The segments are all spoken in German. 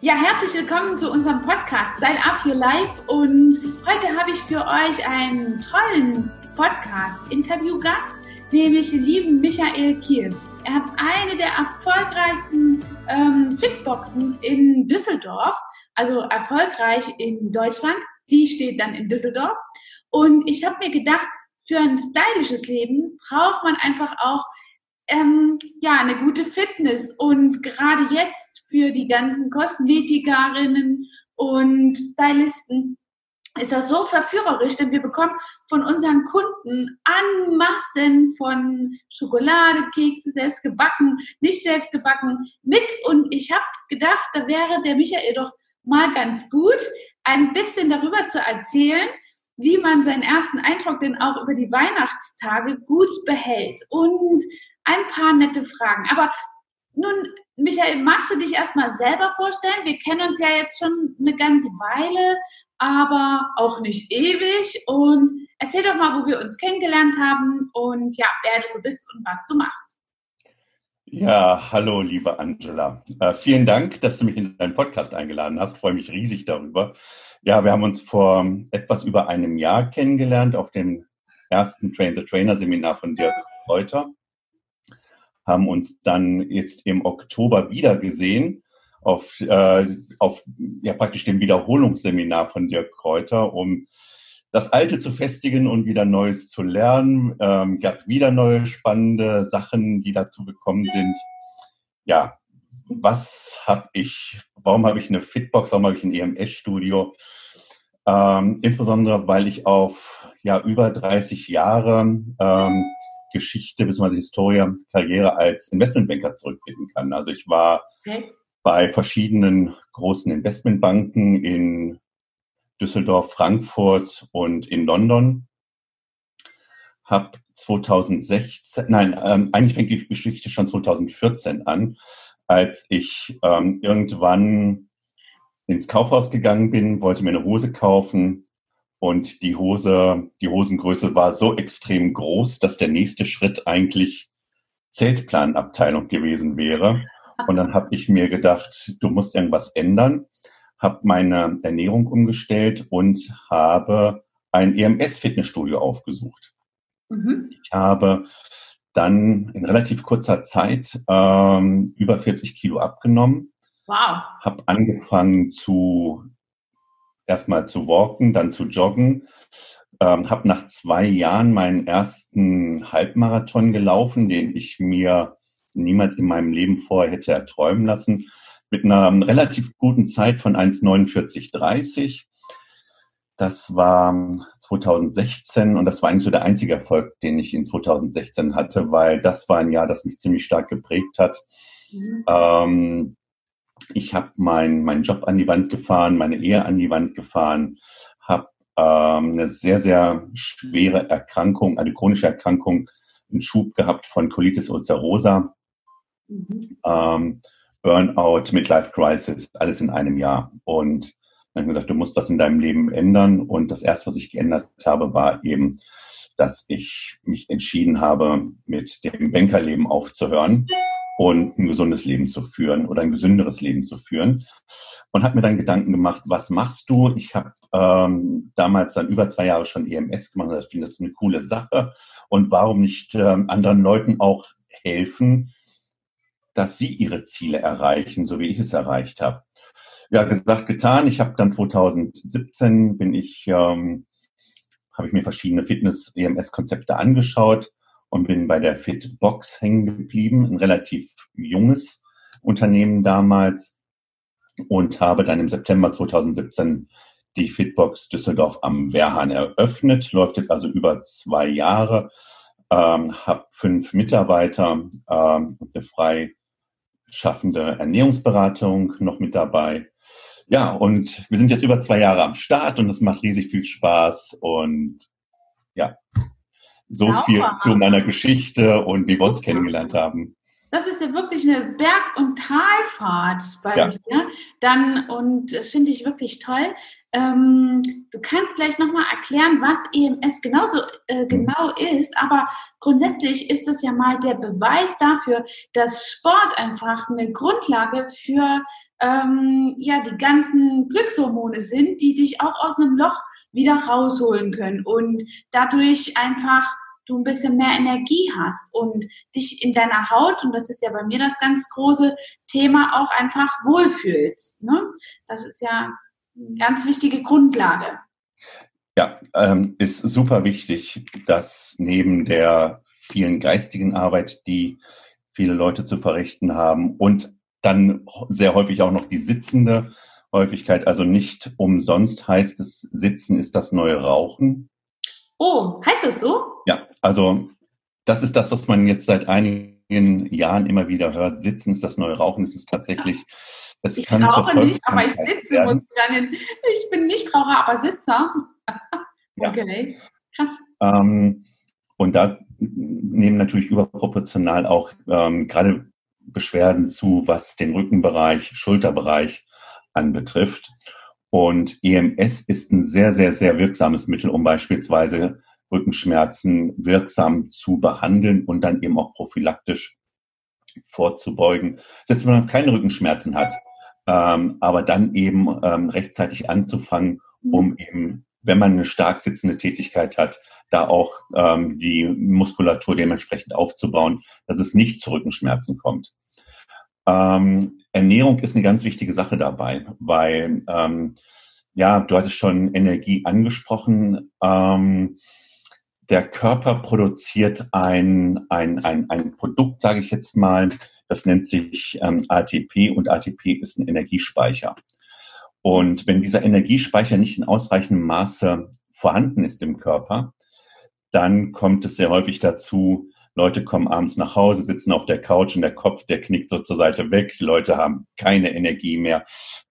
Ja, herzlich willkommen zu unserem Podcast Style Up Your Life und heute habe ich für euch einen tollen Podcast-Interview-Gast, nämlich den lieben Michael Kiel. Er hat eine der erfolgreichsten ähm, Fitboxen in Düsseldorf, also erfolgreich in Deutschland. Die steht dann in Düsseldorf. Und ich habe mir gedacht, für ein stylisches Leben braucht man einfach auch ähm, ja eine gute Fitness und gerade jetzt für die ganzen Kosmetikerinnen und Stylisten ist das so verführerisch, denn wir bekommen von unseren Kunden an Massen von Schokolade, Kekse, selbst gebacken, nicht selbst gebacken, mit. Und ich habe gedacht, da wäre der Michael doch mal ganz gut, ein bisschen darüber zu erzählen, wie man seinen ersten Eindruck denn auch über die Weihnachtstage gut behält. Und ein paar nette Fragen. Aber nun Michael, magst du dich erstmal selber vorstellen? Wir kennen uns ja jetzt schon eine ganze Weile, aber auch nicht ewig. Und erzähl doch mal, wo wir uns kennengelernt haben und ja, wer du so bist und was du machst. Ja, hallo, liebe Angela. Äh, vielen Dank, dass du mich in deinen Podcast eingeladen hast. Freue mich riesig darüber. Ja, wir haben uns vor etwas über einem Jahr kennengelernt auf dem ersten Train the Trainer Seminar von Dirk Reuter haben uns dann jetzt im Oktober wieder gesehen auf, äh, auf ja, praktisch dem Wiederholungsseminar von Dirk Kräuter, um das Alte zu festigen und wieder Neues zu lernen. Ähm, gab wieder neue spannende Sachen, die dazu gekommen sind. Ja, was habe ich, warum habe ich eine Fitbox, warum habe ich ein EMS-Studio? Ähm, insbesondere, weil ich auf ja über 30 Jahre ähm, Geschichte bzw. Historie, Karriere als Investmentbanker zurückblicken kann. Also ich war okay. bei verschiedenen großen Investmentbanken in Düsseldorf, Frankfurt und in London. Hab 2016, nein, ähm, eigentlich fängt die Geschichte schon 2014 an, als ich ähm, irgendwann ins Kaufhaus gegangen bin, wollte mir eine Hose kaufen und die Hose, die Hosengröße war so extrem groß, dass der nächste Schritt eigentlich Zeltplanabteilung gewesen wäre. Und dann habe ich mir gedacht, du musst irgendwas ändern, habe meine Ernährung umgestellt und habe ein EMS-Fitnessstudio aufgesucht. Mhm. Ich habe dann in relativ kurzer Zeit ähm, über 40 Kilo abgenommen. Wow. Habe angefangen zu erstmal zu walken, dann zu joggen. Ähm, habe nach zwei Jahren meinen ersten Halbmarathon gelaufen, den ich mir niemals in meinem Leben vorher hätte erträumen lassen, mit einer relativ guten Zeit von 1,49,30. Das war 2016 und das war eigentlich so der einzige Erfolg, den ich in 2016 hatte, weil das war ein Jahr, das mich ziemlich stark geprägt hat. Mhm. Ähm, ich habe meinen mein Job an die Wand gefahren, meine Ehe an die Wand gefahren, habe ähm, eine sehr, sehr schwere Erkrankung, eine chronische Erkrankung, einen Schub gehabt von Colitis ulcerosa, mhm. ähm, Burnout, Midlife Crisis, alles in einem Jahr. Und dann habe ich gesagt, du musst was in deinem Leben ändern. Und das erste, was ich geändert habe, war eben, dass ich mich entschieden habe, mit dem Bankerleben aufzuhören und ein gesundes Leben zu führen oder ein gesünderes Leben zu führen. Und habe mir dann Gedanken gemacht, was machst du? Ich habe ähm, damals dann über zwei Jahre schon EMS gemacht. Ich finde das eine coole Sache. Und warum nicht ähm, anderen Leuten auch helfen, dass sie ihre Ziele erreichen, so wie ich es erreicht habe? Ja, gesagt, getan. Ich habe dann 2017 bin ich, ähm, habe ich mir verschiedene Fitness-EMS-Konzepte angeschaut und bin bei der Fitbox hängen geblieben, ein relativ junges Unternehmen damals und habe dann im September 2017 die Fitbox Düsseldorf am Wehrhahn eröffnet, läuft jetzt also über zwei Jahre, ähm, habe fünf Mitarbeiter ähm, und eine frei schaffende Ernährungsberatung noch mit dabei. Ja, und wir sind jetzt über zwei Jahre am Start und es macht riesig viel Spaß und ja, so Sauber. viel zu meiner Geschichte und wie wir uns kennengelernt haben. Das ist ja wirklich eine Berg- und Talfahrt bei ja. dir. Dann, und das finde ich wirklich toll. Ähm, du kannst gleich nochmal erklären, was EMS genauso äh, mhm. genau ist, aber grundsätzlich ist das ja mal der Beweis dafür, dass Sport einfach eine Grundlage für ähm, ja die ganzen Glückshormone sind, die dich auch aus einem Loch wieder rausholen können und dadurch einfach du ein bisschen mehr Energie hast und dich in deiner Haut, und das ist ja bei mir das ganz große Thema, auch einfach wohlfühlst. Ne? Das ist ja eine ganz wichtige Grundlage. Ja, ähm, ist super wichtig, dass neben der vielen geistigen Arbeit, die viele Leute zu verrichten haben und dann sehr häufig auch noch die sitzende Häufigkeit, also nicht umsonst heißt es, Sitzen ist das neue Rauchen. Oh, heißt das so? Ja, also das ist das, was man jetzt seit einigen Jahren immer wieder hört. Sitzen ist das neue Rauchen. Es ist tatsächlich, es ich kann rauche nicht, aber ich sitze. Werden. Dann, ich bin nicht Raucher, aber Sitzer. okay, krass. Ähm, und da nehmen natürlich überproportional auch ähm, gerade Beschwerden zu, was den Rückenbereich, Schulterbereich anbetrifft. Und EMS ist ein sehr, sehr, sehr wirksames Mittel, um beispielsweise Rückenschmerzen wirksam zu behandeln und dann eben auch prophylaktisch vorzubeugen. Selbst wenn man keine Rückenschmerzen hat, ähm, aber dann eben ähm, rechtzeitig anzufangen, um eben, wenn man eine stark sitzende Tätigkeit hat, da auch ähm, die Muskulatur dementsprechend aufzubauen, dass es nicht zu Rückenschmerzen kommt. Ähm, Ernährung ist eine ganz wichtige Sache dabei, weil ähm, ja, du hattest schon Energie angesprochen. Ähm, der Körper produziert ein, ein, ein, ein Produkt, sage ich jetzt mal, das nennt sich ähm, ATP und ATP ist ein Energiespeicher. Und wenn dieser Energiespeicher nicht in ausreichendem Maße vorhanden ist im Körper, dann kommt es sehr häufig dazu, Leute kommen abends nach Hause, sitzen auf der Couch und der Kopf, der knickt so zur Seite weg. Die Leute haben keine Energie mehr.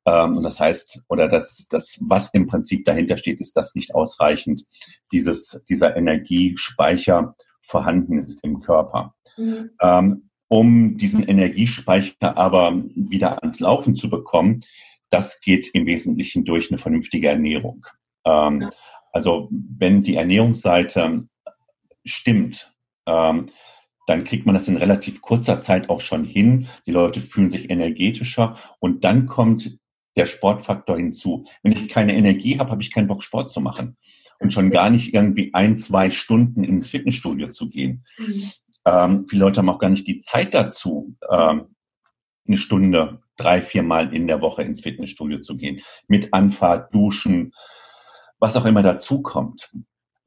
Ähm, und das heißt, oder das, das, was im Prinzip dahinter steht, ist, dass nicht ausreichend dieses, dieser Energiespeicher vorhanden ist im Körper. Mhm. Ähm, um diesen Energiespeicher aber wieder ans Laufen zu bekommen, das geht im Wesentlichen durch eine vernünftige Ernährung. Ähm, ja. Also wenn die Ernährungsseite stimmt, ähm, dann kriegt man das in relativ kurzer Zeit auch schon hin. Die Leute fühlen sich energetischer und dann kommt der Sportfaktor hinzu. Wenn ich keine Energie habe, habe ich keinen Bock, Sport zu machen. Und schon gar nicht irgendwie ein, zwei Stunden ins Fitnessstudio zu gehen. Mhm. Ähm, viele Leute haben auch gar nicht die Zeit dazu, ähm, eine Stunde, drei, vier Mal in der Woche ins Fitnessstudio zu gehen. Mit Anfahrt, Duschen, was auch immer dazu kommt.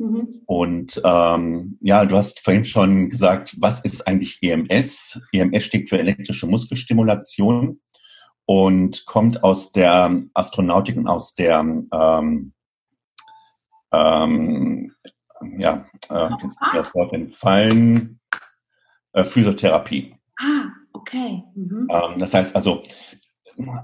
Mhm. Und ähm, ja, du hast vorhin schon gesagt, was ist eigentlich EMS? EMS steht für elektrische Muskelstimulation und kommt aus der Astronautik und aus der ähm, ähm, ja, äh, jetzt das Wort entfallen, äh, Physiotherapie. Ah, okay. Mhm. Ähm, das heißt also,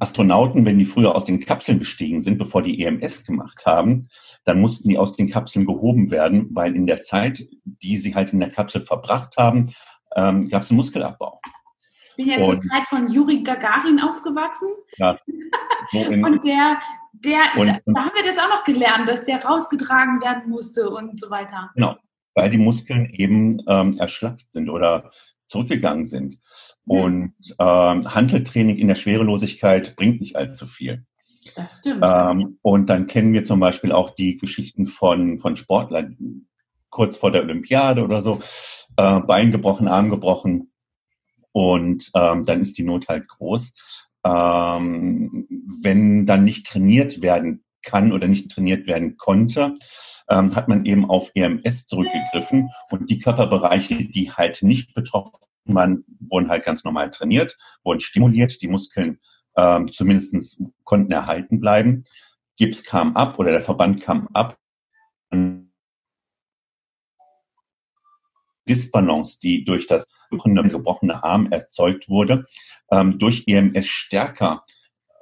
Astronauten, wenn die früher aus den Kapseln gestiegen sind, bevor die EMS gemacht haben, dann mussten die aus den Kapseln gehoben werden, weil in der Zeit, die sie halt in der Kapsel verbracht haben, ähm, gab es einen Muskelabbau. Ich bin ja zur Zeit von Juri Gagarin aufgewachsen. Ja. und der, der, und, da haben wir das auch noch gelernt, dass der rausgetragen werden musste und so weiter. Genau, weil die Muskeln eben ähm, erschlafft sind oder zurückgegangen sind. Und ähm, Handeltraining in der Schwerelosigkeit bringt nicht allzu viel. Das stimmt. Ähm, und dann kennen wir zum Beispiel auch die Geschichten von, von Sportlern kurz vor der Olympiade oder so, äh, Bein gebrochen, Arm gebrochen. Und ähm, dann ist die Not halt groß. Ähm, wenn dann nicht trainiert werden kann oder nicht trainiert werden konnte, ähm, hat man eben auf EMS zurückgegriffen und die Körperbereiche, die halt nicht betroffen waren, wurden halt ganz normal trainiert, wurden stimuliert, die Muskeln ähm, zumindest konnten erhalten bleiben. Gips kam ab oder der Verband kam ab. Disbalance, die durch das gebrochene Arm erzeugt wurde, ähm, durch EMS stärker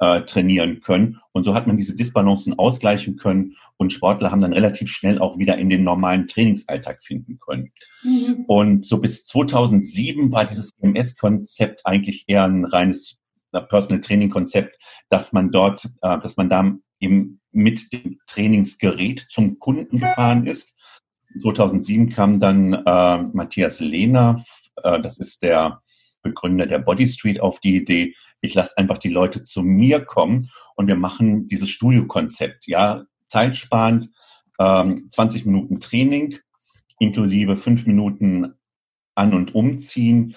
äh, trainieren können. Und so hat man diese Disbalancen ausgleichen können und Sportler haben dann relativ schnell auch wieder in den normalen Trainingsalltag finden können. Mhm. Und so bis 2007 war dieses EMS-Konzept eigentlich eher ein reines äh, Personal Training Konzept, dass man dort, äh, dass man da eben mit dem Trainingsgerät zum Kunden gefahren ist. 2007 kam dann äh, Matthias Lehner, äh, das ist der Begründer der Body Street, auf die Idee, ich lasse einfach die Leute zu mir kommen und wir machen dieses Studiokonzept. Ja, zeitsparend, ähm, 20 Minuten Training, inklusive fünf Minuten an- und umziehen,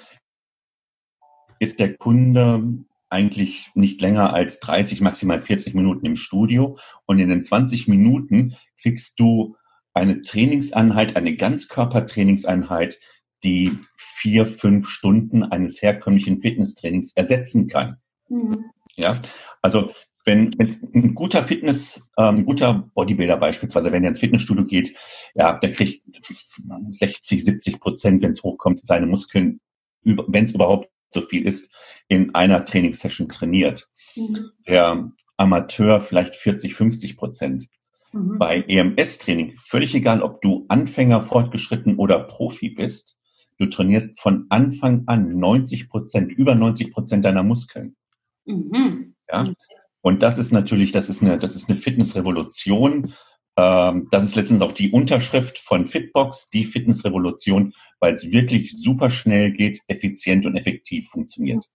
ist der Kunde eigentlich nicht länger als 30, maximal 40 Minuten im Studio. Und in den 20 Minuten kriegst du eine Trainingseinheit, eine Ganzkörpertrainingseinheit, die vier, fünf Stunden eines herkömmlichen Fitnesstrainings ersetzen kann. Mhm. Ja, also wenn, wenn ein guter Fitness, ähm, ein guter Bodybuilder beispielsweise, wenn er ins Fitnessstudio geht, ja, der kriegt 60, 70 Prozent, wenn es hochkommt, seine Muskeln, wenn es überhaupt so viel ist, in einer Trainingssession trainiert. Mhm. Der Amateur vielleicht 40, 50 Prozent. Mhm. Bei EMS-Training, völlig egal, ob du Anfänger, Fortgeschritten oder Profi bist, du trainierst von Anfang an 90 Prozent, über 90 Prozent deiner Muskeln. Mhm. Ja? Und das ist natürlich, das ist eine, das ist eine Fitnessrevolution. Ähm, das ist letztens auch die Unterschrift von Fitbox, die Fitnessrevolution, weil es wirklich super schnell geht, effizient und effektiv funktioniert.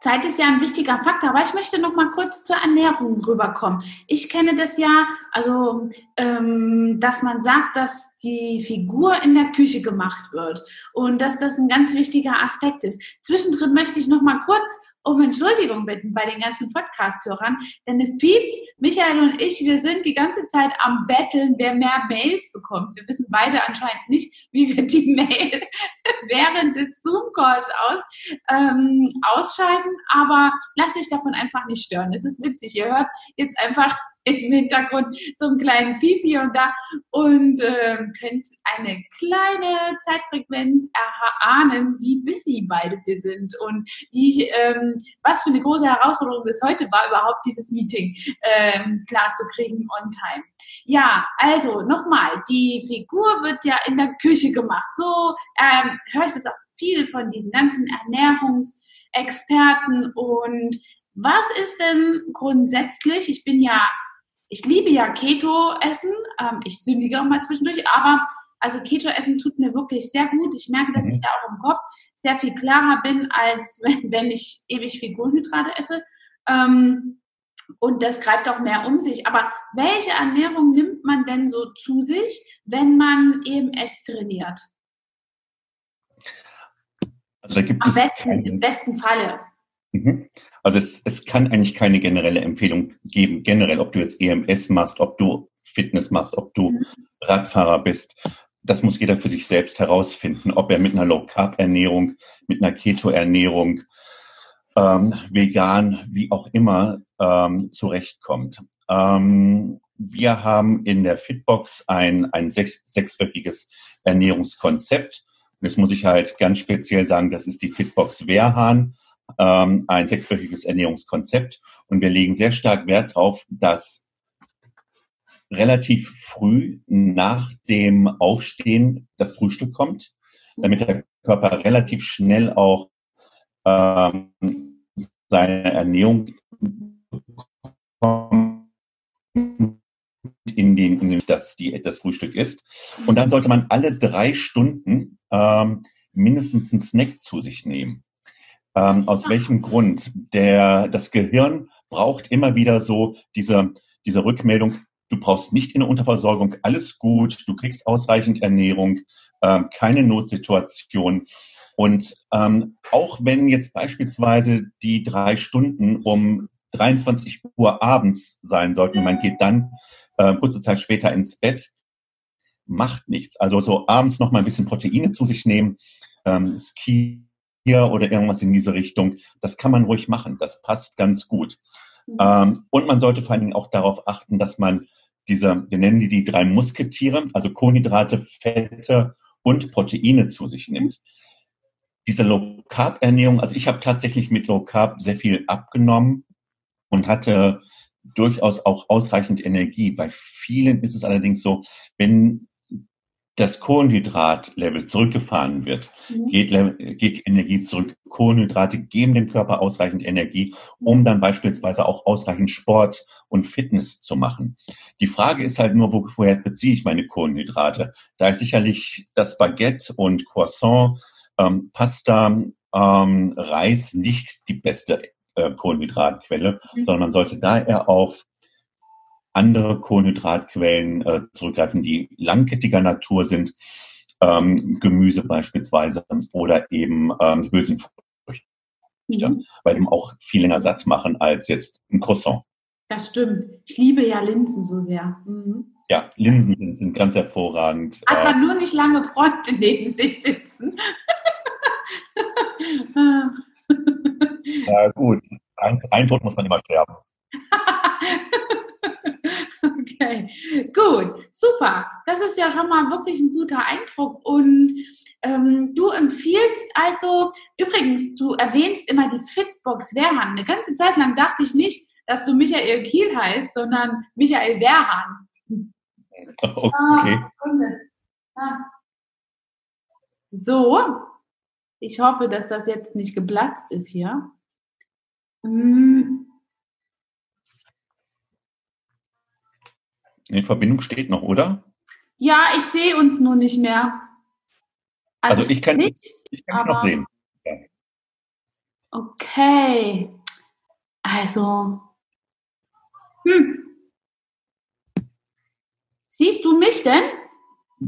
Zeit ist ja ein wichtiger Faktor, aber ich möchte noch mal kurz zur Ernährung rüberkommen. Ich kenne das ja, also ähm, dass man sagt, dass die Figur in der Küche gemacht wird und dass das ein ganz wichtiger Aspekt ist. Zwischendrin möchte ich noch mal kurz um Entschuldigung bitten bei den ganzen Podcast-Hörern, denn es piept. Michael und ich, wir sind die ganze Zeit am Betteln, wer mehr Mails bekommt. Wir wissen beide anscheinend nicht, wie wir die Mail während des Zoom-Calls aus, ähm, ausschalten, aber lass dich davon einfach nicht stören. Es ist witzig. Ihr hört jetzt einfach im Hintergrund so einen kleinen Piep hier und da und äh, könnt eine kleine Zeitfrequenz erahnen, wie busy beide wir sind und wie, ähm, was für eine große Herausforderung es heute war, überhaupt dieses Meeting ähm, klar zu kriegen on time. Ja, also nochmal, die Figur wird ja in der Küche gemacht. So ähm, höre ich das auch viel von diesen ganzen Ernährungsexperten und was ist denn grundsätzlich, ich bin ja ich liebe ja Keto-Essen. Ähm, ich sündige auch mal zwischendurch, aber also Keto-Essen tut mir wirklich sehr gut. Ich merke, dass mhm. ich da auch im Kopf sehr viel klarer bin, als wenn, wenn ich ewig viel Kohlenhydrate esse. Ähm, und das greift auch mehr um sich. Aber welche Ernährung nimmt man denn so zu sich, wenn man EMS trainiert? Also da gibt Am es besten, im besten Falle. Mhm. Also es, es kann eigentlich keine generelle Empfehlung geben, generell, ob du jetzt EMS machst, ob du Fitness machst, ob du mhm. Radfahrer bist. Das muss jeder für sich selbst herausfinden, ob er mit einer Low-Carb-Ernährung, mit einer Keto-Ernährung, ähm, vegan, wie auch immer, ähm, zurechtkommt. Ähm, wir haben in der Fitbox ein, ein sechs, sechswöchiges Ernährungskonzept. Und jetzt muss ich halt ganz speziell sagen, das ist die Fitbox Wehrhahn ähm, ein sechswöchiges Ernährungskonzept und wir legen sehr stark Wert darauf, dass relativ früh nach dem Aufstehen das Frühstück kommt, damit der Körper relativ schnell auch ähm, seine Ernährung in den, in den das, das Frühstück ist. Und dann sollte man alle drei Stunden ähm, mindestens einen Snack zu sich nehmen. Ähm, aus welchem Grund? Der, das Gehirn braucht immer wieder so diese, diese Rückmeldung, du brauchst nicht in der Unterversorgung, alles gut, du kriegst ausreichend Ernährung, ähm, keine Notsituation. Und ähm, auch wenn jetzt beispielsweise die drei Stunden um 23 Uhr abends sein sollten man geht dann äh, kurze Zeit später ins Bett, macht nichts. Also so abends noch mal ein bisschen Proteine zu sich nehmen, ähm, Ski oder irgendwas in diese Richtung. Das kann man ruhig machen. Das passt ganz gut. Mhm. Ähm, und man sollte vor allen Dingen auch darauf achten, dass man diese, wir nennen die die drei Musketiere, also Kohlenhydrate, Fette und Proteine zu sich nimmt. Diese Low Carb Ernährung, also ich habe tatsächlich mit Low Carb sehr viel abgenommen und hatte durchaus auch ausreichend Energie. Bei vielen ist es allerdings so, wenn das Kohlenhydratlevel zurückgefahren wird, mhm. geht, geht Energie zurück. Kohlenhydrate geben dem Körper ausreichend Energie, um dann beispielsweise auch ausreichend Sport und Fitness zu machen. Die Frage ist halt nur, wo, woher beziehe ich meine Kohlenhydrate? Da ist sicherlich das Baguette und Croissant, ähm, Pasta, ähm, Reis nicht die beste äh, Kohlenhydratquelle, mhm. sondern man sollte da eher auf andere Kohlenhydratquellen äh, zurückgreifen, die langkettiger Natur sind, ähm, Gemüse beispielsweise oder eben ähm, Hülsenfrüchte, mhm. weil die auch viel länger satt machen als jetzt ein Croissant. Das stimmt. Ich liebe ja Linsen so sehr. Mhm. Ja, Linsen sind, sind ganz hervorragend. Hat man äh, nur nicht lange Freunde neben sich sitzen. ja, gut. Ein, ein Tod muss man immer sterben. Okay, gut, super. Das ist ja schon mal wirklich ein guter Eindruck. Und ähm, du empfiehlst also, übrigens, du erwähnst immer die Fitbox Wehrhahn. Eine ganze Zeit lang dachte ich nicht, dass du Michael Kiel heißt, sondern Michael Wehrhahn. Okay. Ah, so, ich hoffe, dass das jetzt nicht geplatzt ist hier. Hm. Die Verbindung steht noch, oder? Ja, ich sehe uns nur nicht mehr. Also, also ich kann, nicht, ich kann noch sehen. Ja. Okay. Also. Hm. Siehst du mich denn?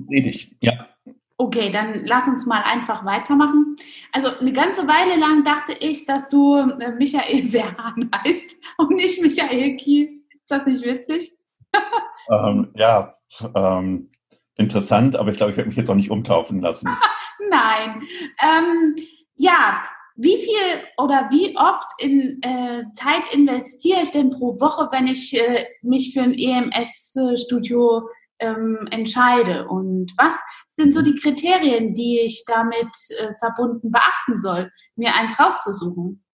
Sehe dich, ja. Okay, dann lass uns mal einfach weitermachen. Also eine ganze Weile lang dachte ich, dass du äh, Michael Verhahn heißt und nicht Michael Kiel. Ist das nicht witzig? ähm, ja, ähm, interessant, aber ich glaube, ich werde mich jetzt auch nicht umtaufen lassen. Nein. Ähm, ja, wie viel oder wie oft in äh, Zeit investiere ich denn pro Woche, wenn ich äh, mich für ein EMS-Studio ähm, entscheide? Und was sind so die Kriterien, die ich damit äh, verbunden beachten soll, mir eins rauszusuchen?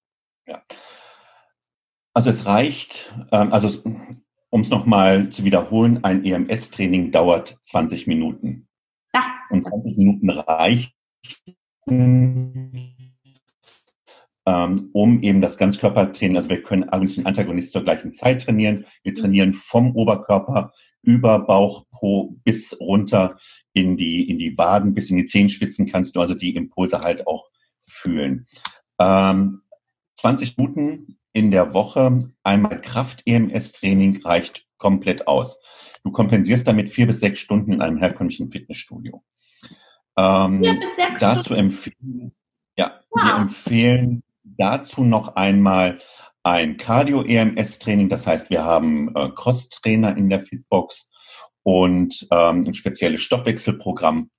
Ja. Also es reicht, ähm, also um es nochmal zu wiederholen, ein EMS-Training dauert 20 Minuten. Ja. Und 20 Minuten reicht, ähm, um eben das Ganzkörpertraining, also wir können Agonist und Antagonist zur gleichen Zeit trainieren. Wir trainieren vom Oberkörper über Bauch, Po bis runter in die, in die Waden, bis in die Zehenspitzen kannst du also die Impulse halt auch fühlen. Ähm, 20 Minuten in der Woche einmal Kraft-EMS-Training reicht komplett aus. Du kompensierst damit vier bis sechs Stunden in einem herkömmlichen Fitnessstudio. Ähm, vier bis sechs dazu Stunden. empfehlen, ja, wow. wir empfehlen dazu noch einmal ein Cardio-EMS-Training. Das heißt, wir haben äh, Cross-Trainer in der Fitbox und ähm, ein spezielles Stoffwechselprogramm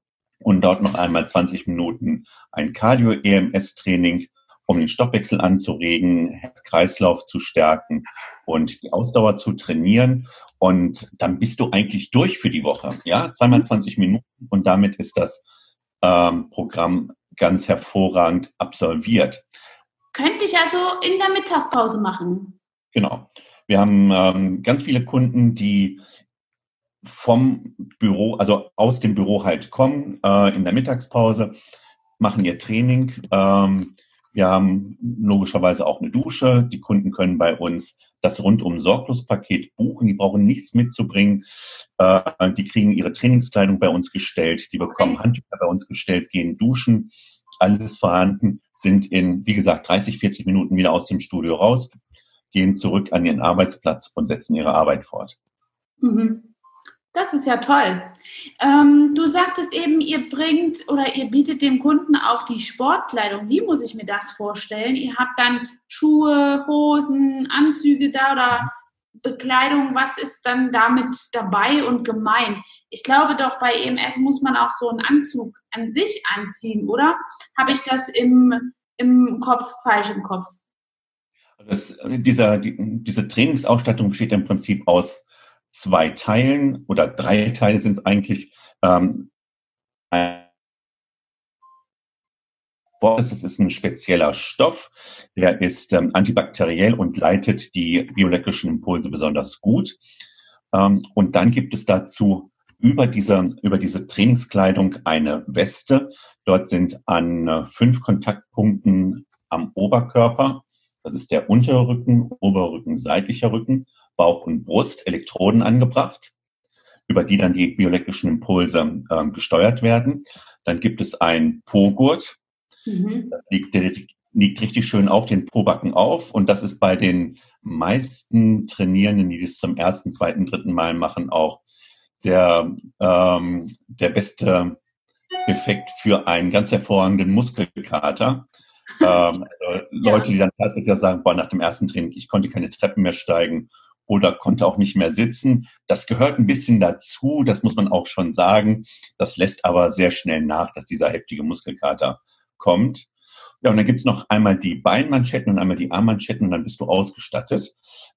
und dort noch einmal 20 Minuten ein Cardio-EMS-Training um den Stoffwechsel anzuregen, Herzkreislauf zu stärken und die Ausdauer zu trainieren. Und dann bist du eigentlich durch für die Woche. Ja, zweimal 20 Minuten und damit ist das ähm, Programm ganz hervorragend absolviert. Könnte ich also in der Mittagspause machen? Genau. Wir haben ähm, ganz viele Kunden, die vom Büro, also aus dem Büro halt kommen, äh, in der Mittagspause, machen ihr Training. Ähm, wir haben logischerweise auch eine Dusche. Die Kunden können bei uns das rundum sorglos Paket buchen. Die brauchen nichts mitzubringen. Äh, die kriegen ihre Trainingskleidung bei uns gestellt. Die bekommen Handtücher bei uns gestellt, gehen duschen. Alles vorhanden, sind in, wie gesagt, 30, 40 Minuten wieder aus dem Studio raus, gehen zurück an ihren Arbeitsplatz und setzen ihre Arbeit fort. Mhm. Das ist ja toll. Ähm, du sagtest eben, ihr bringt oder ihr bietet dem Kunden auch die Sportkleidung. Wie muss ich mir das vorstellen? Ihr habt dann Schuhe, Hosen, Anzüge da oder Bekleidung. Was ist dann damit dabei und gemeint? Ich glaube doch, bei EMS muss man auch so einen Anzug an sich anziehen, oder? Habe ich das im, im Kopf, falsch im Kopf? Das, dieser, die, diese Trainingsausstattung besteht im Prinzip aus zwei Teilen oder drei Teile sind es eigentlich. Ähm, das ist ein spezieller Stoff, der ist ähm, antibakteriell und leitet die bioelektrischen Impulse besonders gut. Ähm, und dann gibt es dazu über diese, über diese Trainingskleidung eine Weste. Dort sind an äh, fünf Kontaktpunkten am Oberkörper, das ist der untere Rücken, Oberrücken, seitlicher Rücken, Bauch und Brust, Elektroden angebracht, über die dann die bioelektrischen Impulse äh, gesteuert werden. Dann gibt es ein Po-Gurt. Mhm. Das liegt, der liegt richtig schön auf den Pobacken auf. Und das ist bei den meisten Trainierenden, die das zum ersten, zweiten, dritten Mal machen, auch der, ähm, der beste Effekt für einen ganz hervorragenden Muskelkater. Ähm, also Leute, die dann tatsächlich sagen, boah, nach dem ersten Training, ich konnte keine Treppen mehr steigen oder konnte auch nicht mehr sitzen. Das gehört ein bisschen dazu, das muss man auch schon sagen. Das lässt aber sehr schnell nach, dass dieser heftige Muskelkater kommt. Ja, und dann gibt's noch einmal die Beinmanschetten und einmal die Armmanschetten und dann bist du ausgestattet.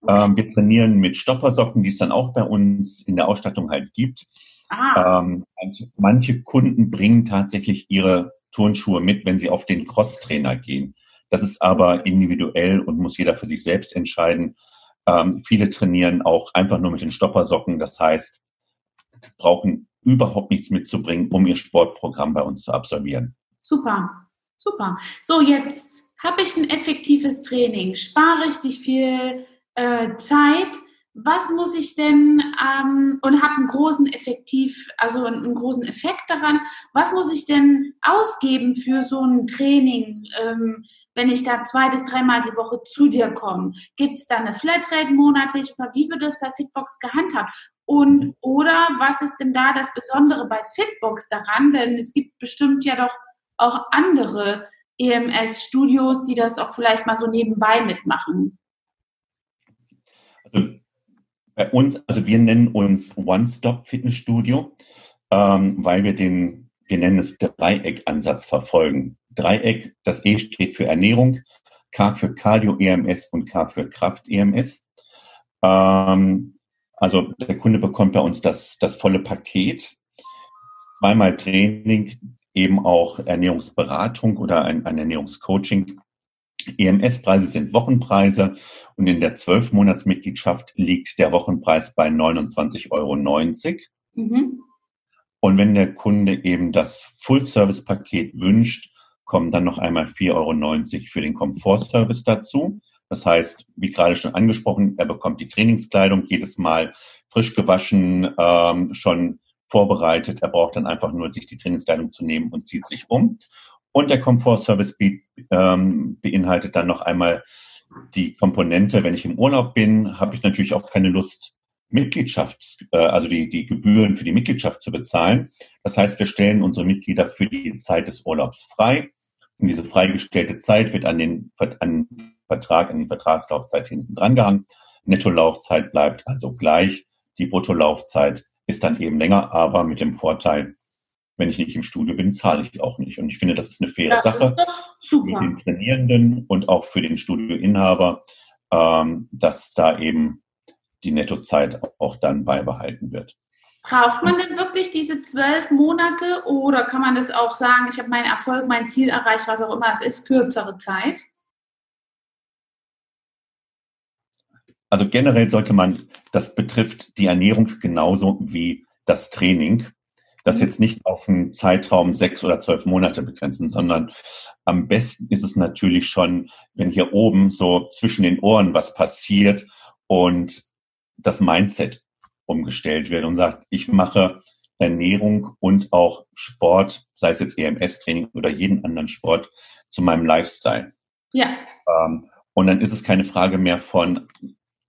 Ähm, wir trainieren mit Stoppersocken, die es dann auch bei uns in der Ausstattung halt gibt. Ah. Ähm, manche Kunden bringen tatsächlich ihre Turnschuhe mit, wenn sie auf den Crosstrainer gehen. Das ist aber individuell und muss jeder für sich selbst entscheiden. Ähm, viele trainieren auch einfach nur mit den Stoppersocken. Das heißt, brauchen überhaupt nichts mitzubringen, um ihr Sportprogramm bei uns zu absolvieren. Super, super. So, jetzt habe ich ein effektives Training, spare richtig viel äh, Zeit was muss ich denn ähm, und habe einen großen effektiv, also einen, großen Effekt daran, was muss ich denn ausgeben für so ein Training, ähm, wenn ich da zwei bis dreimal die Woche zu dir komme? Gibt es da eine Flatrate monatlich? Wie wird das bei Fitbox gehandhabt? Und oder was ist denn da das Besondere bei Fitbox daran? Denn es gibt bestimmt ja doch auch andere EMS-Studios, die das auch vielleicht mal so nebenbei mitmachen. Also bei uns, also wir nennen uns One-Stop-Fitnessstudio, ähm, weil wir den, wir nennen es Dreieck-Ansatz verfolgen. Dreieck, das E steht für Ernährung, K für Cardio-EMS und K für Kraft-EMS. Ähm, also der Kunde bekommt bei uns das, das volle Paket. Zweimal Training, eben auch Ernährungsberatung oder ein, ein Ernährungscoaching EMS-Preise sind Wochenpreise und in der 12-Monats-Mitgliedschaft liegt der Wochenpreis bei 29,90 Euro. Mhm. Und wenn der Kunde eben das Full-Service-Paket wünscht, kommen dann noch einmal 4,90 Euro für den Komfort-Service dazu. Das heißt, wie gerade schon angesprochen, er bekommt die Trainingskleidung jedes Mal frisch gewaschen, ähm, schon vorbereitet. Er braucht dann einfach nur, sich die Trainingskleidung zu nehmen und zieht sich um. Und der Komfort-Service be ähm, beinhaltet dann noch einmal die Komponente, wenn ich im Urlaub bin, habe ich natürlich auch keine Lust, Mitgliedschaft, äh, also die, die Gebühren für die Mitgliedschaft zu bezahlen. Das heißt, wir stellen unsere Mitglieder für die Zeit des Urlaubs frei. Und diese freigestellte Zeit wird an den, an den Vertrag, an die Vertragslaufzeit hinten dran gehangen. Nettolaufzeit bleibt also gleich. Die Bruttolaufzeit ist dann eben länger, aber mit dem Vorteil, wenn ich nicht im Studio bin, zahle ich auch nicht. Und ich finde, das ist eine faire das Sache für den Trainierenden und auch für den Studioinhaber, ähm, dass da eben die Nettozeit auch dann beibehalten wird. Braucht man denn wirklich diese zwölf Monate oder kann man das auch sagen, ich habe meinen Erfolg, mein Ziel erreicht, was auch immer es ist, kürzere Zeit? Also generell sollte man, das betrifft die Ernährung genauso wie das Training das mhm. jetzt nicht auf einen Zeitraum sechs oder zwölf Monate begrenzen, sondern am besten ist es natürlich schon, wenn hier oben so zwischen den Ohren was passiert und das Mindset umgestellt wird und sagt, ich mache Ernährung und auch Sport, sei es jetzt EMS-Training oder jeden anderen Sport, zu meinem Lifestyle. Ja. Ähm, und dann ist es keine Frage mehr von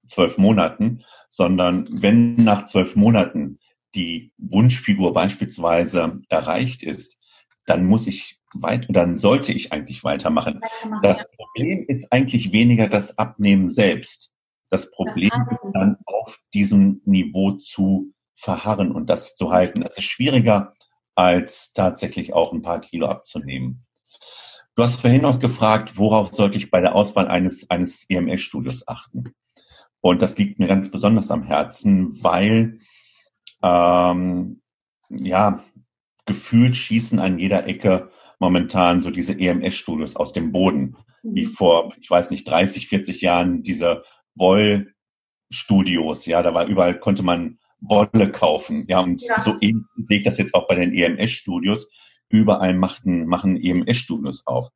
zwölf Monaten, sondern wenn nach zwölf Monaten die Wunschfigur beispielsweise erreicht ist, dann muss ich weit, dann sollte ich eigentlich weitermachen. Das Problem ist eigentlich weniger das Abnehmen selbst. Das Problem ist dann auf diesem Niveau zu verharren und das zu halten. Das ist schwieriger, als tatsächlich auch ein paar Kilo abzunehmen. Du hast vorhin noch gefragt, worauf sollte ich bei der Auswahl eines, eines EMS-Studios achten? Und das liegt mir ganz besonders am Herzen, weil ähm, ja, gefühlt schießen an jeder Ecke momentan so diese EMS-Studios aus dem Boden, wie mhm. vor, ich weiß nicht, 30, 40 Jahren diese Woll-Studios. Ja, da war überall, konnte man Wolle kaufen. Ja, und ja. so sehe ich das jetzt auch bei den EMS-Studios. Überall machen, machen EMS-Studios auf.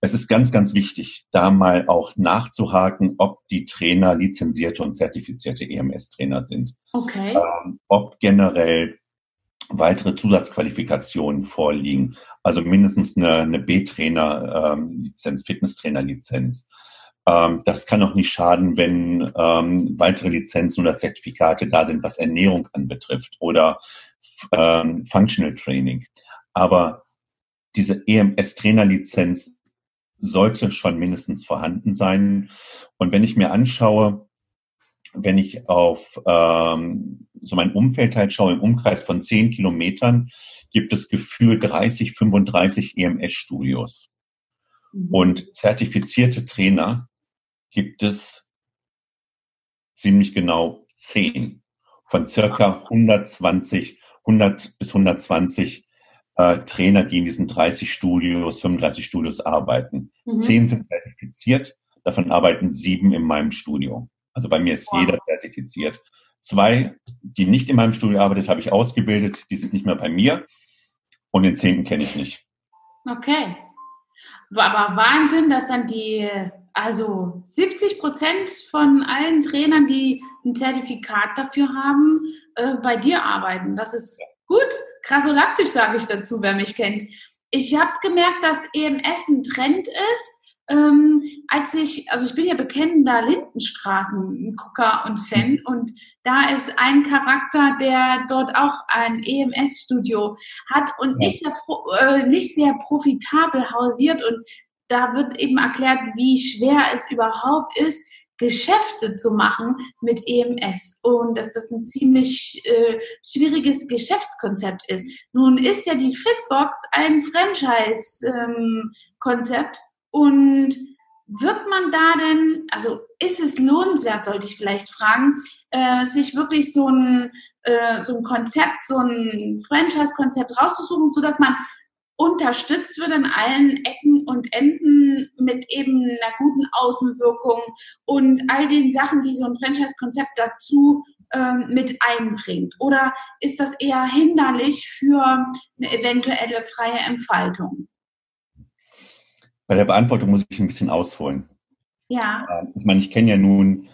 Es ist ganz, ganz wichtig, da mal auch nachzuhaken, ob die Trainer lizenzierte und zertifizierte EMS-Trainer sind. Okay. Ähm, ob generell weitere Zusatzqualifikationen vorliegen. Also mindestens eine, eine B-Trainer-Lizenz, ähm, Fitnesstrainer-Lizenz. Ähm, das kann auch nicht schaden, wenn ähm, weitere Lizenzen oder Zertifikate da sind, was Ernährung anbetrifft oder ähm, Functional Training. Aber diese EMS-Trainer-Lizenz sollte schon mindestens vorhanden sein. Und wenn ich mir anschaue, wenn ich auf ähm, so mein Umfeld halt schaue, im Umkreis von zehn Kilometern gibt es gefühlt 30, 35 EMS-Studios. Mhm. Und zertifizierte Trainer gibt es ziemlich genau zehn von circa 120, 100 bis 120 äh, Trainer, die in diesen 30 Studios, 35 Studios arbeiten. Mhm. Zehn sind zertifiziert, davon arbeiten sieben in meinem Studio. Also bei mir ist wow. jeder zertifiziert. Zwei, die nicht in meinem Studio arbeitet, habe ich ausgebildet, die sind nicht mehr bei mir. Und den zehnten kenne ich nicht. Okay. Aber Wahnsinn, dass dann die, also 70 Prozent von allen Trainern, die ein Zertifikat dafür haben, äh, bei dir arbeiten. Das ist gut. Krasolaktisch sage ich dazu, wer mich kennt. Ich habe gemerkt, dass EMS ein Trend ist, ähm, als ich, also ich bin ja bekennender Lindenstraßen-Gucker und Fan mhm. und da ist ein Charakter, der dort auch ein EMS-Studio hat und nicht, sehr, äh, nicht sehr profitabel hausiert und da wird eben erklärt, wie schwer es überhaupt ist, Geschäfte zu machen mit EMS und dass das ein ziemlich äh, schwieriges Geschäftskonzept ist. Nun ist ja die Fitbox ein Franchise-Konzept ähm, und wird man da denn, also ist es lohnenswert, sollte ich vielleicht fragen, äh, sich wirklich so ein, äh, so ein Konzept, so ein Franchise-Konzept rauszusuchen, so dass man unterstützt wird an allen Ecken und Enden mit eben einer guten Außenwirkung und all den Sachen, die so ein Franchise-Konzept dazu ähm, mit einbringt? Oder ist das eher hinderlich für eine eventuelle freie Entfaltung? Bei der Beantwortung muss ich ein bisschen ausholen. Ja. Ähm, ich meine, ich kenne ja nun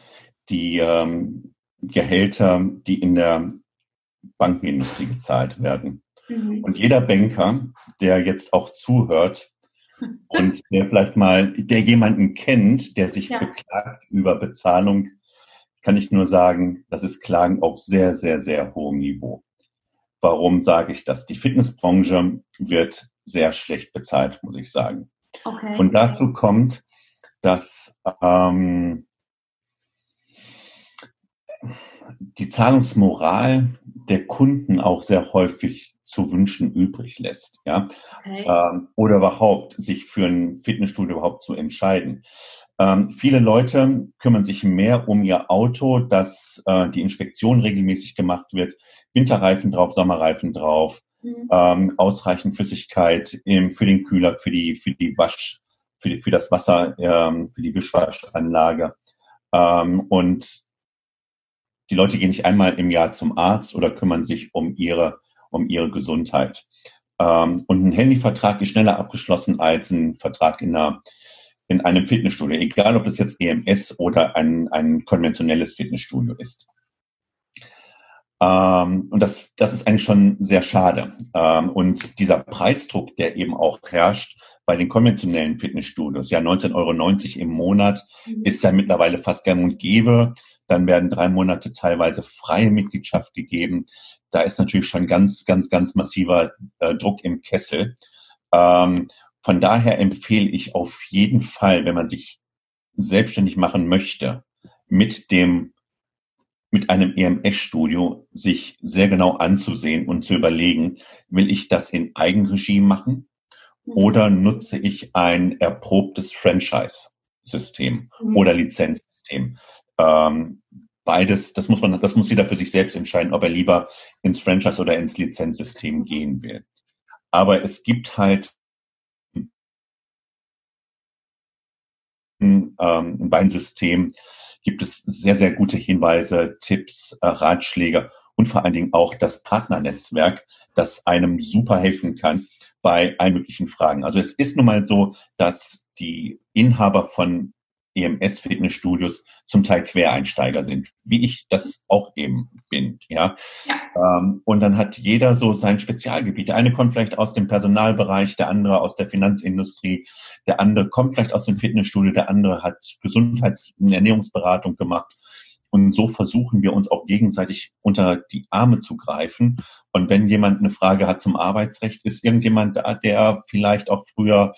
die ähm, Gehälter, die in der Bankenindustrie gezahlt werden. Mhm. Und jeder Banker, der jetzt auch zuhört und der vielleicht mal, der jemanden kennt, der sich ja. beklagt über Bezahlung, kann ich nur sagen, das ist Klagen auf sehr, sehr, sehr hohem Niveau. Warum sage ich das? Die Fitnessbranche wird sehr schlecht bezahlt, muss ich sagen. Okay. Und dazu kommt, dass ähm, die Zahlungsmoral der Kunden auch sehr häufig zu wünschen übrig lässt, ja, okay. ähm, oder überhaupt sich für ein Fitnessstudio überhaupt zu entscheiden. Ähm, viele Leute kümmern sich mehr um ihr Auto, dass äh, die Inspektion regelmäßig gemacht wird, Winterreifen drauf, Sommerreifen drauf, mhm. ähm, ausreichend Flüssigkeit im, für den Kühler, für die, für die Wasch, für, die, für das Wasser, ähm, für die Wischwaschanlage. Ähm, und die Leute gehen nicht einmal im Jahr zum Arzt oder kümmern sich um ihre, um ihre Gesundheit. Ähm, und ein Handyvertrag ist schneller abgeschlossen als ein Vertrag in einer in einem Fitnessstudio, egal ob es jetzt EMS oder ein, ein konventionelles Fitnessstudio ist. Ähm, und das, das ist eigentlich schon sehr schade. Ähm, und dieser Preisdruck, der eben auch herrscht bei den konventionellen Fitnessstudios, ja 19,90 Euro im Monat, mhm. ist ja mittlerweile fast gern und gäbe. Dann werden drei Monate teilweise freie Mitgliedschaft gegeben. Da ist natürlich schon ganz, ganz, ganz massiver äh, Druck im Kessel. Ähm, von daher empfehle ich auf jeden Fall, wenn man sich selbstständig machen möchte, mit dem mit einem EMS-Studio sich sehr genau anzusehen und zu überlegen, will ich das in Eigenregie machen mhm. oder nutze ich ein erprobtes Franchise-System mhm. oder Lizenzsystem. Ähm, beides, das muss man, das muss jeder für sich selbst entscheiden, ob er lieber ins Franchise oder ins Lizenzsystem gehen will. Aber es gibt halt ähm, in beiden Systemen gibt es sehr, sehr gute Hinweise, Tipps, äh, Ratschläge und vor allen Dingen auch das Partnernetzwerk, das einem super helfen kann bei allen möglichen Fragen. Also es ist nun mal so, dass die Inhaber von EMS-Fitnessstudios zum Teil Quereinsteiger sind, wie ich das auch eben bin. Ja. ja. Ähm, und dann hat jeder so sein Spezialgebiet. Der eine kommt vielleicht aus dem Personalbereich, der andere aus der Finanzindustrie, der andere kommt vielleicht aus dem Fitnessstudio, der andere hat Gesundheits- und Ernährungsberatung gemacht. Und so versuchen wir uns auch gegenseitig unter die Arme zu greifen. Und wenn jemand eine Frage hat zum Arbeitsrecht, ist irgendjemand da, der vielleicht auch früher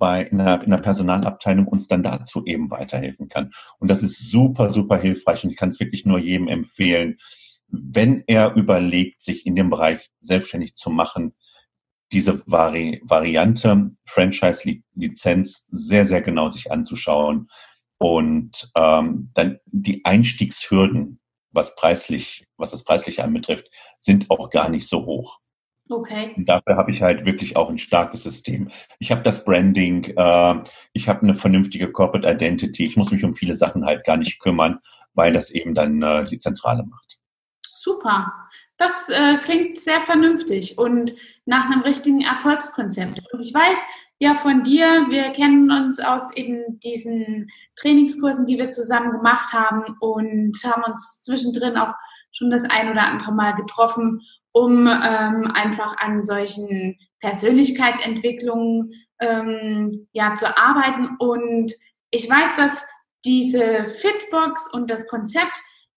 bei in der, in der Personalabteilung uns dann dazu eben weiterhelfen kann. Und das ist super, super hilfreich und ich kann es wirklich nur jedem empfehlen, wenn er überlegt, sich in dem Bereich selbstständig zu machen, diese Vari Variante Franchise-Lizenz sehr, sehr genau sich anzuschauen und ähm, dann die Einstiegshürden, was preislich, was das preisliche anbetrifft, sind auch gar nicht so hoch. Okay. Und dafür habe ich halt wirklich auch ein starkes System. Ich habe das Branding, äh, ich habe eine vernünftige Corporate Identity. Ich muss mich um viele Sachen halt gar nicht kümmern, weil das eben dann äh, die Zentrale macht. Super. Das äh, klingt sehr vernünftig und nach einem richtigen Erfolgskonzept. Und ich weiß ja von dir, wir kennen uns aus eben diesen Trainingskursen, die wir zusammen gemacht haben und haben uns zwischendrin auch schon das ein oder andere Mal getroffen um ähm, einfach an solchen Persönlichkeitsentwicklungen ähm, ja zu arbeiten. Und ich weiß, dass diese Fitbox und das Konzept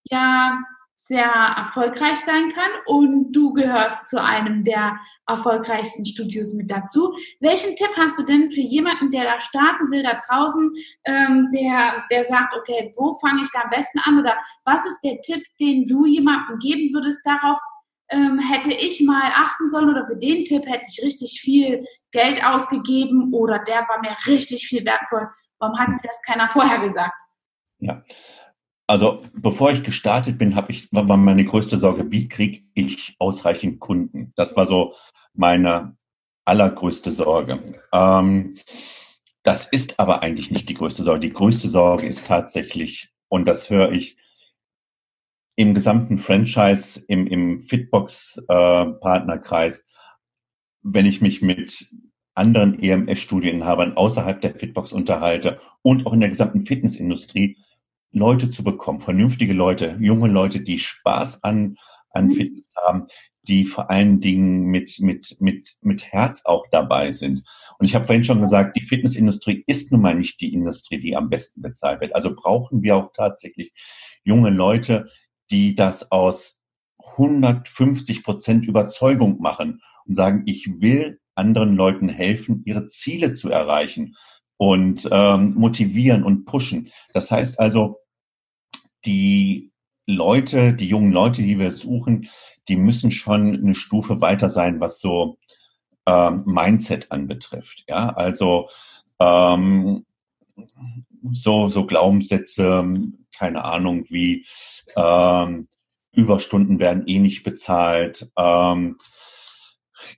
ja sehr erfolgreich sein kann und du gehörst zu einem der erfolgreichsten Studios mit dazu. Welchen Tipp hast du denn für jemanden, der da starten will, da draußen, ähm, der, der sagt, okay, wo fange ich da am besten an oder was ist der Tipp, den du jemandem geben würdest darauf, ähm, hätte ich mal achten sollen oder für den Tipp hätte ich richtig viel Geld ausgegeben oder der war mir richtig viel wertvoll. Warum hat mir das keiner vorher gesagt? Ja. Also bevor ich gestartet bin, habe ich war meine größte Sorge, wie kriege ich ausreichend Kunden? Das war so meine allergrößte Sorge. Ähm, das ist aber eigentlich nicht die größte Sorge. Die größte Sorge ist tatsächlich, und das höre ich im gesamten Franchise, im, im Fitbox-Partnerkreis, äh, wenn ich mich mit anderen EMS-Studieninhabern außerhalb der Fitbox unterhalte und auch in der gesamten Fitnessindustrie, Leute zu bekommen, vernünftige Leute, junge Leute, die Spaß an, an mhm. Fitness haben, die vor allen Dingen mit, mit, mit, mit Herz auch dabei sind. Und ich habe vorhin schon gesagt, die Fitnessindustrie ist nun mal nicht die Industrie, die am besten bezahlt wird. Also brauchen wir auch tatsächlich junge Leute, die das aus 150 Prozent Überzeugung machen und sagen, ich will anderen Leuten helfen, ihre Ziele zu erreichen und ähm, motivieren und pushen. Das heißt also, die Leute, die jungen Leute, die wir suchen, die müssen schon eine Stufe weiter sein, was so ähm, Mindset anbetrifft. Ja, also ähm, so so Glaubenssätze, keine Ahnung, wie ähm, Überstunden werden eh nicht bezahlt. Ähm,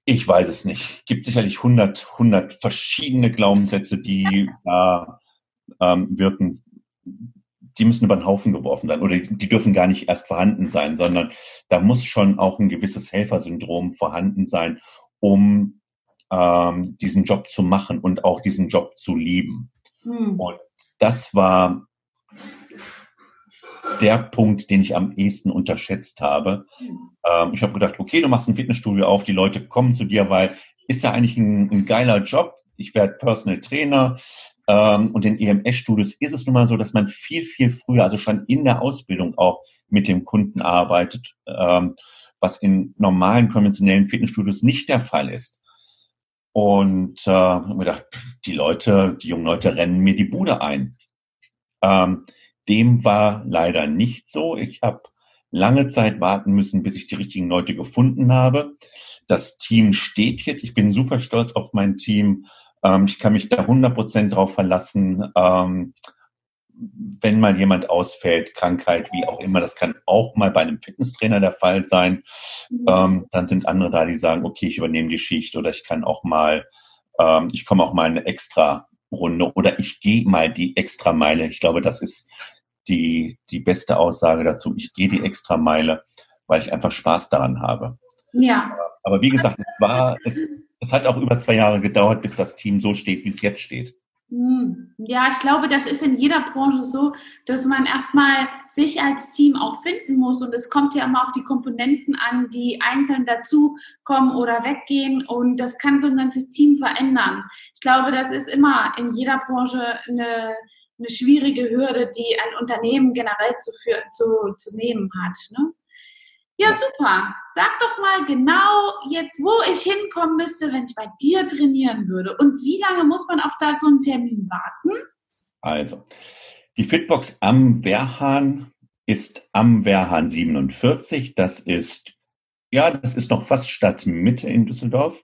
ich weiß es nicht. Gibt sicherlich 100, 100 verschiedene Glaubenssätze, die da ähm, wirken. Die müssen über den Haufen geworfen sein oder die dürfen gar nicht erst vorhanden sein, sondern da muss schon auch ein gewisses Helfersyndrom vorhanden sein, um ähm, diesen Job zu machen und auch diesen Job zu lieben. Hm. Und das war der Punkt, den ich am ehesten unterschätzt habe. Ähm, ich habe gedacht, okay, du machst ein Fitnessstudio auf, die Leute kommen zu dir, weil ist ja eigentlich ein, ein geiler Job. Ich werde Personal Trainer. Ähm, und in EMS-Studios ist es nun mal so, dass man viel, viel früher, also schon in der Ausbildung auch mit dem Kunden arbeitet, ähm, was in normalen konventionellen Fitnessstudios nicht der Fall ist. Und äh, mir gedacht, die Leute, die jungen Leute rennen mir die Bude ein. Ähm, dem war leider nicht so. Ich habe lange Zeit warten müssen, bis ich die richtigen Leute gefunden habe. Das Team steht jetzt. Ich bin super stolz auf mein Team. Ähm, ich kann mich da 100 Prozent drauf verlassen. Ähm, wenn mal jemand ausfällt, Krankheit, wie auch immer, das kann auch mal bei einem Fitnesstrainer der Fall sein. Mhm. Ähm, dann sind andere da, die sagen, okay, ich übernehme die Schicht oder ich kann auch mal, ähm, ich komme auch mal eine extra Runde oder ich gehe mal die extra Meile. Ich glaube, das ist die, die beste Aussage dazu. Ich gehe die extra Meile, weil ich einfach Spaß daran habe. Ja. Aber wie gesagt, es war, es, es hat auch über zwei Jahre gedauert, bis das Team so steht, wie es jetzt steht. Hm. Ja, ich glaube, das ist in jeder Branche so, dass man erstmal sich als Team auch finden muss. Und es kommt ja immer auf die Komponenten an, die einzeln dazukommen oder weggehen. Und das kann so ein ganzes Team verändern. Ich glaube, das ist immer in jeder Branche eine, eine schwierige Hürde, die ein Unternehmen generell zu, für, zu, zu nehmen hat. Ne? Ja, super. Sag doch mal genau jetzt, wo ich hinkommen müsste, wenn ich bei dir trainieren würde. Und wie lange muss man auf da so einen Termin warten? Also, die Fitbox am Wehrhahn ist am Wehrhahn 47. Das ist, ja, das ist noch fast Stadtmitte in Düsseldorf.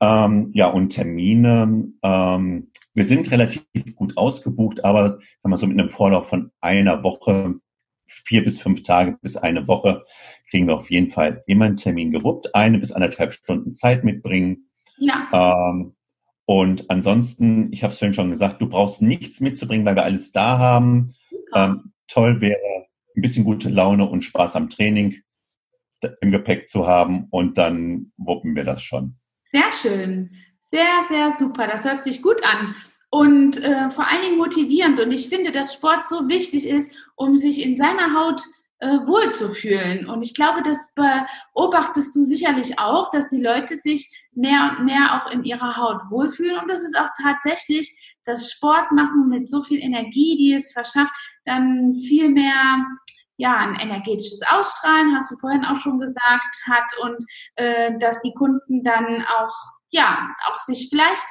Ähm, ja, und Termine, ähm, wir sind relativ gut ausgebucht, aber sagen wir so mit einem Vorlauf von einer Woche vier bis fünf Tage bis eine Woche kriegen wir auf jeden Fall immer einen Termin gewuppt, eine bis anderthalb Stunden Zeit mitbringen. Ja. Ähm, und ansonsten, ich habe es vorhin schon gesagt, du brauchst nichts mitzubringen, weil wir alles da haben. Ähm, toll wäre, ein bisschen gute Laune und Spaß am Training im Gepäck zu haben und dann wuppen wir das schon. Sehr schön. Sehr, sehr super. Das hört sich gut an und äh, vor allen Dingen motivierend. Und ich finde, dass Sport so wichtig ist, um sich in seiner Haut äh, wohlzufühlen. Und ich glaube, das beobachtest du sicherlich auch, dass die Leute sich mehr und mehr auch in ihrer Haut wohlfühlen. Und das ist auch tatsächlich das Sport machen mit so viel Energie, die es verschafft, dann viel mehr ja, ein energetisches Ausstrahlen, hast du vorhin auch schon gesagt, hat und äh, dass die Kunden dann auch ja auch sich vielleicht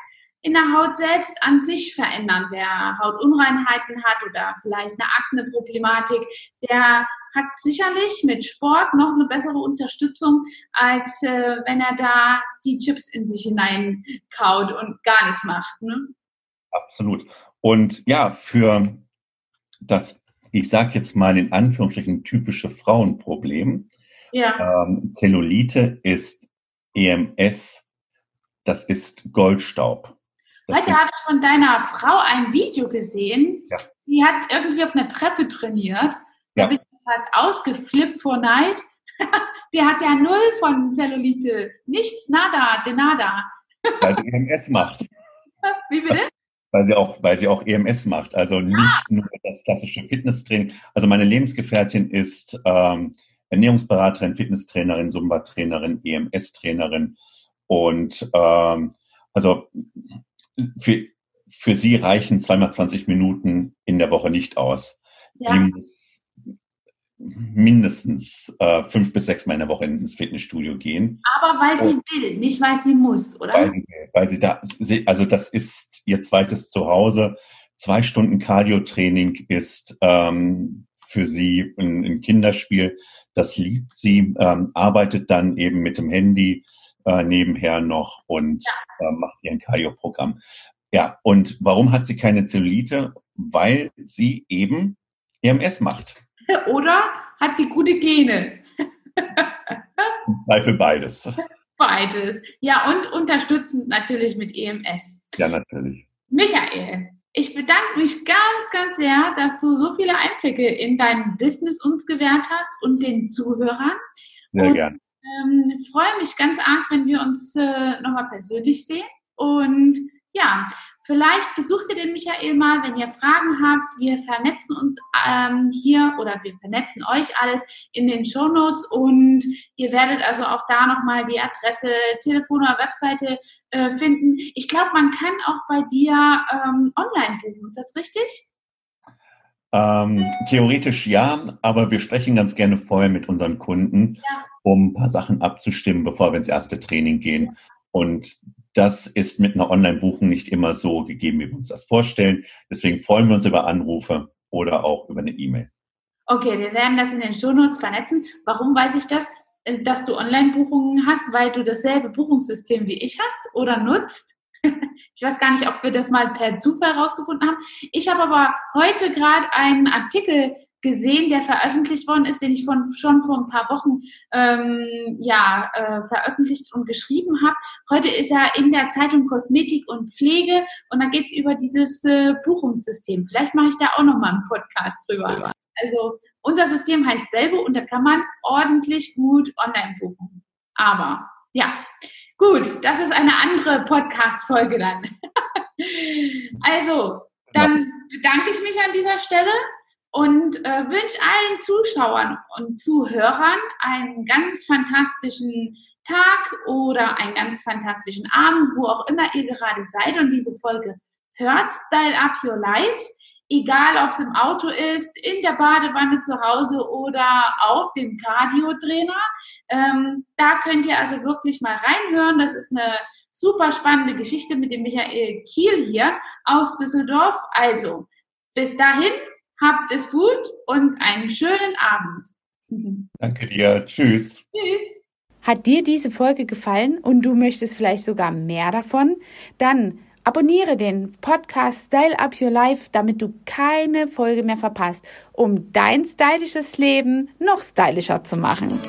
in der Haut selbst an sich verändern. Wer Hautunreinheiten hat oder vielleicht eine Akne-Problematik, der hat sicherlich mit Sport noch eine bessere Unterstützung, als äh, wenn er da die Chips in sich hineinkaut und gar nichts macht. Ne? Absolut. Und ja, für das, ich sage jetzt mal in Anführungsstrichen, typische Frauenproblem, ja. ähm, Zellulite ist EMS, das ist Goldstaub. Heute habe ich von deiner Frau ein Video gesehen. Ja. Die hat irgendwie auf einer Treppe trainiert. Da ja. bin ich fast ausgeflippt vor Neid. Die hat ja null von Zellulite. Nichts, nada, de nada. Weil sie EMS macht. Wie bitte? Weil sie auch, weil sie auch EMS macht. Also nicht ah. nur das klassische Fitnesstraining. Also meine Lebensgefährtin ist ähm, Ernährungsberaterin, Fitnesstrainerin, Zumba-Trainerin, EMS-Trainerin. Und ähm, also für, für sie reichen zweimal 20 Minuten in der Woche nicht aus. Ja. Sie muss mindestens äh, fünf bis sechs Mal in der Woche ins Fitnessstudio gehen. Aber weil sie Und, will, nicht weil sie muss, oder? Weil sie, weil sie da, sie, also das ist ihr zweites Zuhause. Zwei Stunden Cardio-Training ist ähm, für sie ein, ein, Kinderspiel. Das liebt sie, ähm, arbeitet dann eben mit dem Handy äh, nebenher noch und ja. äh, macht ihr ein Cardio-Programm. Ja, und warum hat sie keine Zellulite? Weil sie eben EMS macht. Oder hat sie gute Gene? Zweifel beides. Beides. Ja, und unterstützend natürlich mit EMS. Ja, natürlich. Michael, ich bedanke mich ganz, ganz sehr, dass du so viele Einblicke in dein Business uns gewährt hast und den Zuhörern. Sehr gerne ähm, freue mich ganz arg, wenn wir uns äh, nochmal persönlich sehen. Und ja, vielleicht besucht ihr den Michael mal, wenn ihr Fragen habt. Wir vernetzen uns ähm, hier oder wir vernetzen euch alles in den Show Notes und ihr werdet also auch da nochmal die Adresse, Telefon oder Webseite äh, finden. Ich glaube, man kann auch bei dir ähm, online buchen. Ist das richtig? Ähm, theoretisch ja, aber wir sprechen ganz gerne vorher mit unseren Kunden, ja. Um ein paar Sachen abzustimmen, bevor wir ins erste Training gehen. Und das ist mit einer Online-Buchung nicht immer so gegeben, wie wir uns das vorstellen. Deswegen freuen wir uns über Anrufe oder auch über eine E-Mail. Okay, wir werden das in den Shownotes vernetzen. Warum weiß ich das? Dass du Online-Buchungen hast, weil du dasselbe Buchungssystem wie ich hast oder nutzt? Ich weiß gar nicht, ob wir das mal per Zufall rausgefunden haben. Ich habe aber heute gerade einen Artikel gesehen, der veröffentlicht worden ist, den ich von, schon vor ein paar Wochen ähm, ja, äh, veröffentlicht und geschrieben habe. Heute ist er in der Zeitung Kosmetik und Pflege und da geht es über dieses äh, Buchungssystem. Vielleicht mache ich da auch noch mal einen Podcast drüber. Also unser System heißt Belbo und da kann man ordentlich gut online buchen. Aber ja, gut, das ist eine andere Podcast-Folge dann. also, dann bedanke ich mich an dieser Stelle und äh, wünsche allen Zuschauern und Zuhörern einen ganz fantastischen Tag oder einen ganz fantastischen Abend, wo auch immer ihr gerade seid und diese Folge hört. Style Up Your Life. Egal, ob es im Auto ist, in der Badewanne zu Hause oder auf dem Cardio-Trainer. Ähm, da könnt ihr also wirklich mal reinhören. Das ist eine super spannende Geschichte mit dem Michael Kiel hier aus Düsseldorf. Also, bis dahin, habt es gut und einen schönen Abend. Danke dir. Tschüss. Tschüss. Hat dir diese Folge gefallen und du möchtest vielleicht sogar mehr davon? Dann abonniere den Podcast Style Up Your Life, damit du keine Folge mehr verpasst, um dein stylisches Leben noch stylischer zu machen.